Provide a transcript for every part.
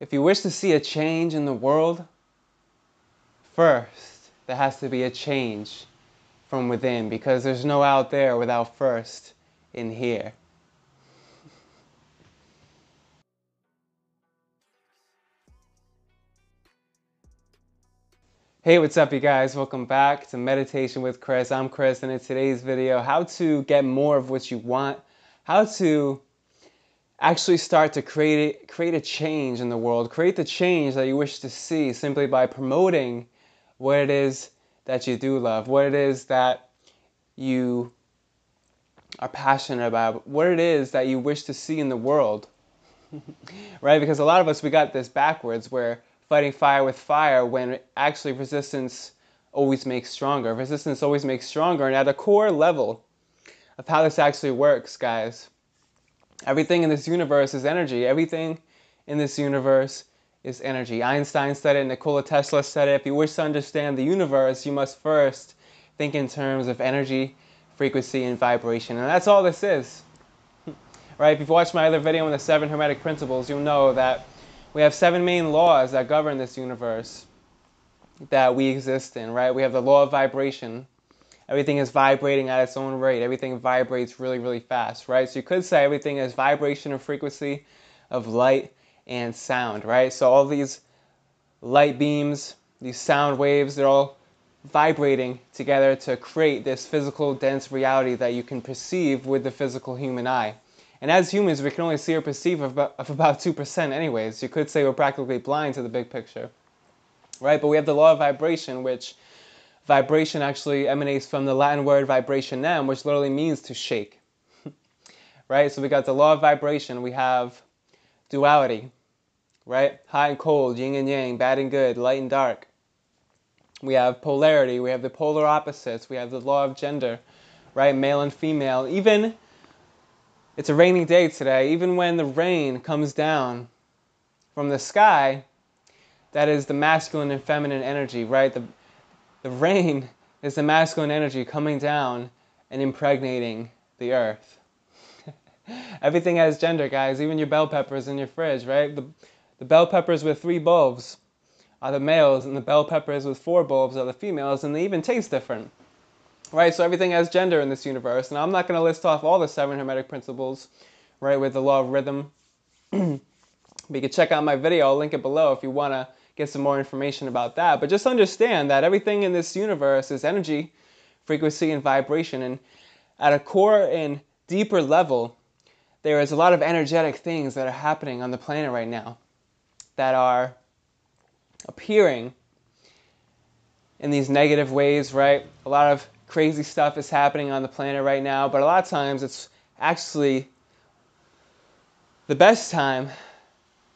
If you wish to see a change in the world, first there has to be a change from within because there's no out there without first in here. Hey, what's up, you guys? Welcome back to Meditation with Chris. I'm Chris, and in today's video, how to get more of what you want, how to actually start to create create a change in the world, create the change that you wish to see simply by promoting what it is that you do love, what it is that you are passionate about, what it is that you wish to see in the world. right? Because a lot of us we got this backwards where fighting fire with fire when actually resistance always makes stronger. Resistance always makes stronger and at a core level of how this actually works, guys Everything in this universe is energy. Everything in this universe is energy. Einstein said it, Nikola Tesla said it. If you wish to understand the universe, you must first think in terms of energy, frequency, and vibration. And that's all this is. right? If you've watched my other video on the seven hermetic principles, you'll know that we have seven main laws that govern this universe that we exist in, right? We have the law of vibration, everything is vibrating at its own rate. Everything vibrates really, really fast, right? So you could say everything is vibration or frequency of light and sound, right? So all these light beams, these sound waves, they're all vibrating together to create this physical, dense reality that you can perceive with the physical human eye. And as humans, we can only see or perceive of about, of about 2% anyways. You could say we're practically blind to the big picture, right? But we have the law of vibration, which vibration actually emanates from the Latin word vibrationem, which literally means to shake. right? So we got the law of vibration, we have duality, right? Hot and cold, yin and yang, bad and good, light and dark. We have polarity, we have the polar opposites, we have the law of gender, right? Male and female. Even it's a rainy day today, even when the rain comes down from the sky, that is the masculine and feminine energy, right? The the rain is the masculine energy coming down and impregnating the earth. Everything has gender, guys, even your bell peppers in your fridge, right? The, the bell peppers with three bulbs are the males, and the bell peppers with four bulbs are the females, and they even taste different. Right, so everything has gender in this universe, and I'm not going to list off all the seven hermetic principles, right, with the law of rhythm. but you can check out my video, I'll link it below if you want to get some more information about that. But just understand that everything in this universe is energy, frequency, and vibration. And at a core and deeper level, there is a lot of energetic things that are happening on the planet right now that are appearing in these negative ways, right? A lot of crazy stuff is happening on the planet right now, but a lot of times it's actually the best time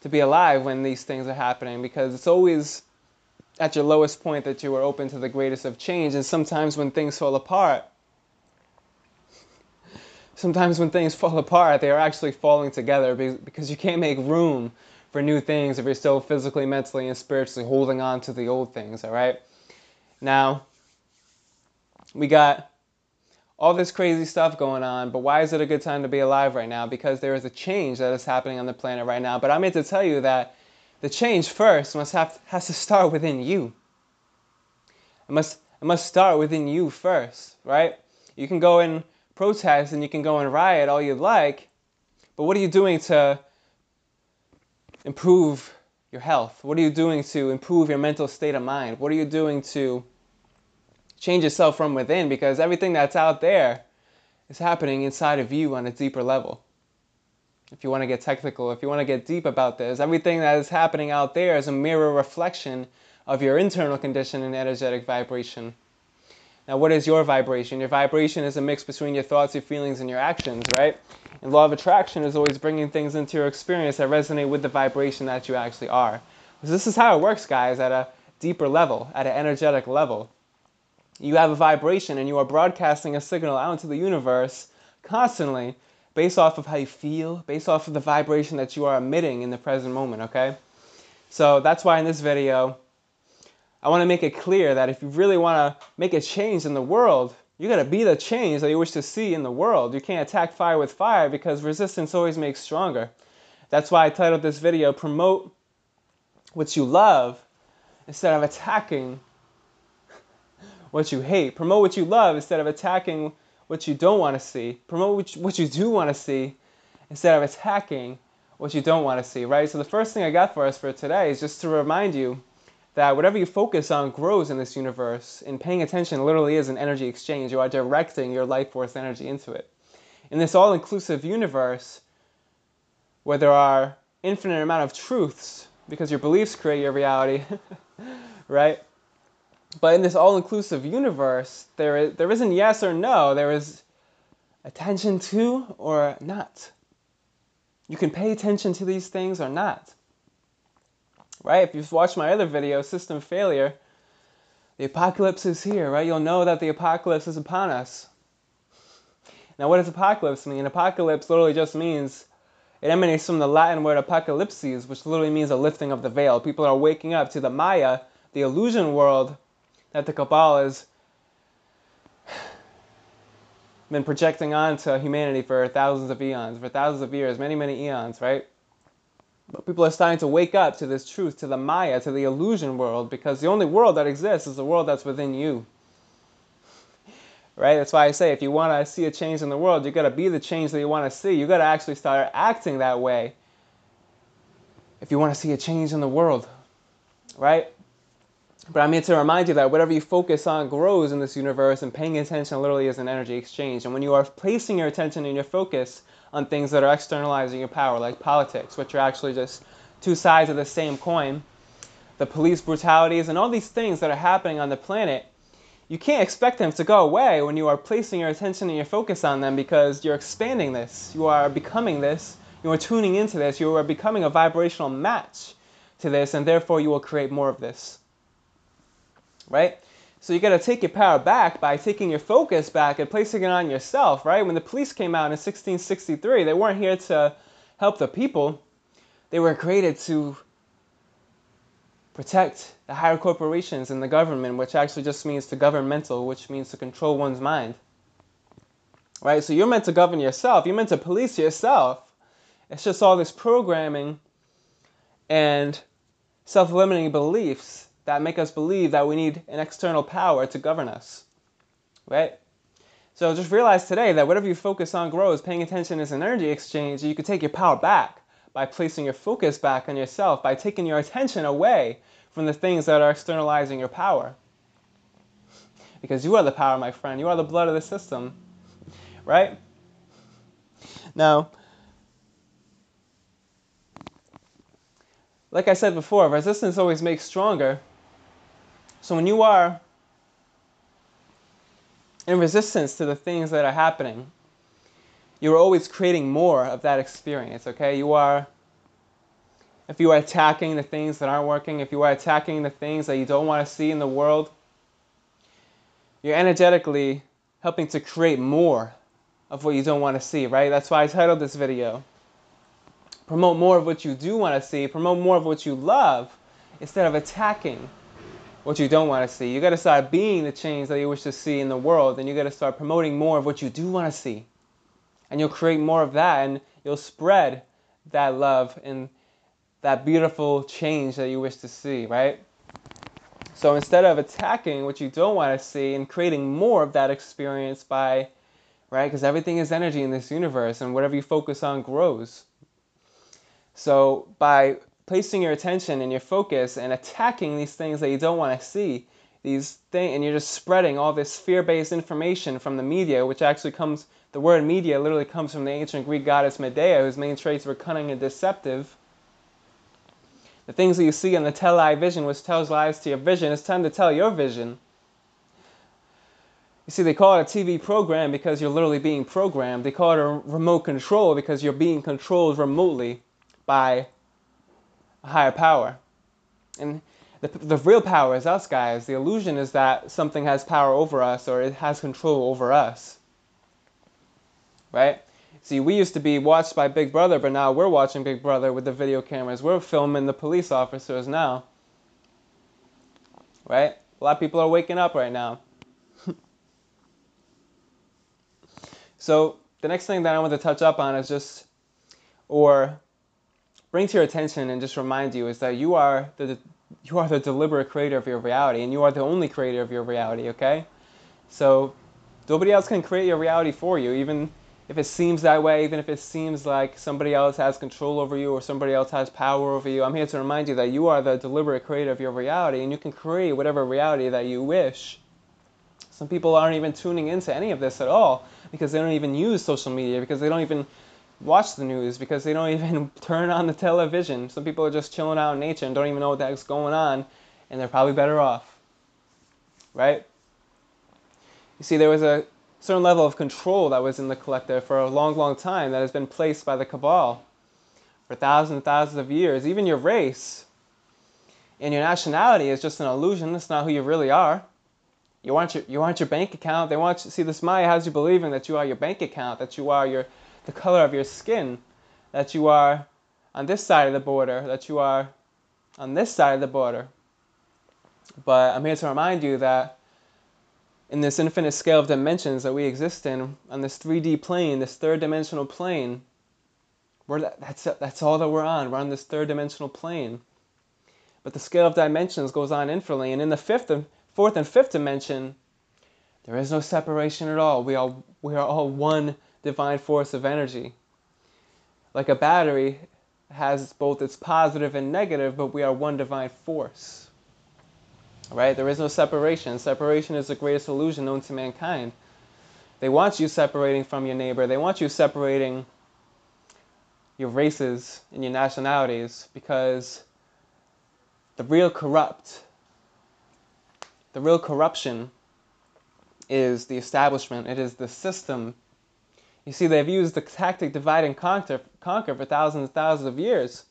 to be alive when these things are happening because it's always at your lowest point that you are open to the greatest of change. And sometimes when things fall apart, sometimes when things fall apart, they are actually falling together because you can't make room for new things if you're still physically, mentally, and spiritually holding on to the old things, all right? Now, we got all this crazy stuff going on, but why is it a good time to be alive right now? Because there is a change that is happening on the planet right now. But I'm here to tell you that the change first must have has to start within you. It must it must start within you first, right? You can go and protest and you can go and riot all you like, but what are you doing to improve your health? What are you doing to improve your mental state of mind? What are you doing to change yourself from within because everything that's out there is happening inside of you on a deeper level. If you want to get technical, if you want to get deep about this, everything that is happening out there is a mirror reflection of your internal condition and energetic vibration. Now, what is your vibration? Your vibration is a mix between your thoughts, your feelings, and your actions, right? And law of attraction is always bringing things into your experience that resonate with the vibration that you actually are. So this is how it works, guys, at a deeper level, at an energetic level you have a vibration and you are broadcasting a signal out into the universe constantly based off of how you feel, based off of the vibration that you are emitting in the present moment, okay? So that's why in this video, I want to make it clear that if you really want to make a change in the world, you got to be the change that you wish to see in the world. You can't attack fire with fire because resistance always makes stronger. That's why I titled this video Promote what you love instead of attacking what you hate. Promote what you love instead of attacking what you don't want to see. Promote what you do want to see instead of attacking what you don't want to see, right? So the first thing I got for us for today is just to remind you that whatever you focus on grows in this universe, and paying attention literally is an energy exchange. You are directing your life force energy into it. In this all inclusive universe, where there are infinite amount of truths, because your beliefs create your reality, right? But in this all inclusive universe, there, is, there isn't yes or no, there is attention to or not. You can pay attention to these things or not. Right? If you've watched my other video, System Failure, the apocalypse is here, right? You'll know that the apocalypse is upon us. Now, what does apocalypse mean? Apocalypse literally just means it emanates from the Latin word apocalypsis, which literally means a lifting of the veil. People are waking up to the Maya, the illusion world that the Cabal has been projecting onto humanity for thousands of eons, for thousands of years, many, many eons, right? But people are starting to wake up to this truth, to the Maya, to the illusion world, because the only world that exists is the world that's within you. Right? That's why I say if you want to see a change in the world, you got to be the change that you want to see. You got to actually start acting that way if you want to see a change in the world. Right? But I'm here to remind you that whatever you focus on grows in this universe, and paying attention literally is an energy exchange. And when you are placing your attention and your focus on things that are externalizing your power, like politics, which are actually just two sides of the same coin, the police brutalities, and all these things that are happening on the planet, you can't expect them to go away when you are placing your attention and your focus on them because you're expanding this. You are becoming this. You are tuning into this. You are becoming a vibrational match to this, and therefore you will create more of this right? So you got to take your power back by taking your focus back and placing it on yourself, right? When the police came out in 1663, they weren't here to help the people. They were created to protect the higher corporations and the government, which actually just means to governmental, which means to control one's mind. Right? So you're meant to govern yourself. You're meant to police yourself. It's just all this programming and self-limiting beliefs that make us believe that we need an external power to govern us. Right? So just realize today that whatever you focus on grows. Paying attention is an energy exchange. You can take your power back by placing your focus back on yourself, by taking your attention away from the things that are externalizing your power. Because you are the power, my friend. You are the blood of the system. Right? Now, like I said before, resistance always makes stronger. So when you are in resistance to the things that are happening, you're always creating more of that experience, okay? You are, if you are attacking the things that aren't working, if you are attacking the things that you don't want to see in the world, you're energetically helping to create more of what you don't want to see, right? That's why I titled this video. Promote more of what you do want to see, promote more of what you love instead of attacking what you don't want to see. You got to start being the change that you wish to see in the world, and you got to start promoting more of what you do want to see. And you'll create more of that, and you'll spread that love and that beautiful change that you wish to see, right? So instead of attacking what you don't want to see and creating more of that experience by, right? Because everything is energy in this universe, and whatever you focus on grows. So by placing your attention and your focus and attacking these things that you don't want to see. These things and you're just spreading all this fear-based information from the media which actually comes the word media literally comes from the ancient greek goddess medea whose main traits were cunning and deceptive. The things that you see in the television which tells lies to your vision it's time to tell your vision. You see, they call it a TV program because you're literally being programmed. They call it a remote control because you're being controlled remotely by a higher power. And the, the real power is us, guys. The illusion is that something has power over us or it has control over us. Right? See, we used to be watched by Big Brother, but now we're watching Big Brother with the video cameras. We're filming the police officers now. Right? A lot of people are waking up right now. so, the next thing that I want to touch up on is just, or bring to your attention and just remind you is that you are the you are the deliberate creator of your reality and you are the only creator of your reality, okay? So nobody else can create your reality for you, even if it seems that way, even if it seems like somebody else has control over you or somebody else has power over you. I'm here to remind you that you are the deliberate creator of your reality and you can create whatever reality that you wish. Some people aren't even tuning into any of this at all because they don't even use social media, because they don't even watch the news because they don't even turn on the television. Some people are just chilling out in nature and don't even know what the heck's going on, and they're probably better off. Right? You see, there was a certain level of control that was in the collective for a long, long time that has been placed by the cabal for thousands and thousands of years. Even your race and your nationality is just an illusion. It's not who you really are. You want your you want your bank account. They want you see this Maya has you believing that you are your bank account, that you are your the color of your skin, that you are on this side of the border, that you are on this side of the border. But I'm here to remind you that in this infinite scale of dimensions that we exist in, on this 3D plane, this third dimensional plane, we're, that's, that's all that we're on. We're on this third dimensional plane. But the scale of dimensions goes on infinitely. And in the fifth and fourth and fifth dimension, there is no separation at all. We are, we are all one divine force of energy. Like a battery has both its positive and negative, but we are one divine force. Right? There is no separation. Separation is the greatest illusion known to mankind. They want you separating from your neighbor. They want you separating your races and your nationalities because the real corrupt, the real corruption is the establishment. It is the system you see, they've used the tactic divide and conquer, conquer for thousands and thousands of years.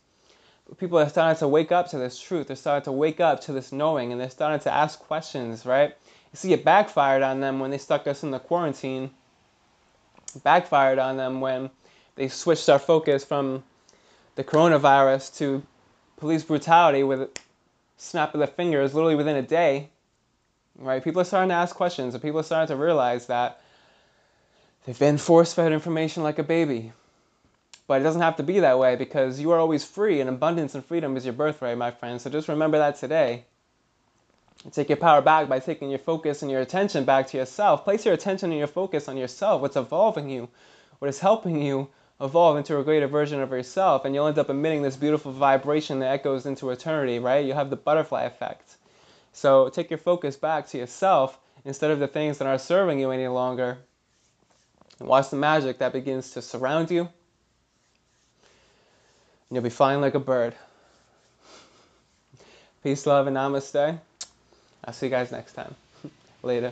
But people are starting to wake up to this truth. They're starting to wake up to this knowing, and they're starting to ask questions, right? You see, it backfired on them when they stuck us in the quarantine. It backfired on them when they switched our focus from the coronavirus to police brutality with a snap of the fingers, literally within a day. Right? People are starting to ask questions, and people are starting to realize that They've been force fed information like a baby. But it doesn't have to be that way because you are always free, and abundance and freedom is your birthright, my friend. So just remember that today. take your power back by taking your focus and your attention back to yourself. Place your attention and your focus on yourself, what's evolving you, what is helping you evolve into a greater version of yourself, and you'll end up emitting this beautiful vibration that echoes into eternity, right? You'll have the butterfly effect. So take your focus back to yourself instead of the things that aren't serving you any longer and watch the magic that begins to surround you. And you'll be flying like a bird. Peace, love, and namaste. I'll see you guys next time. Later.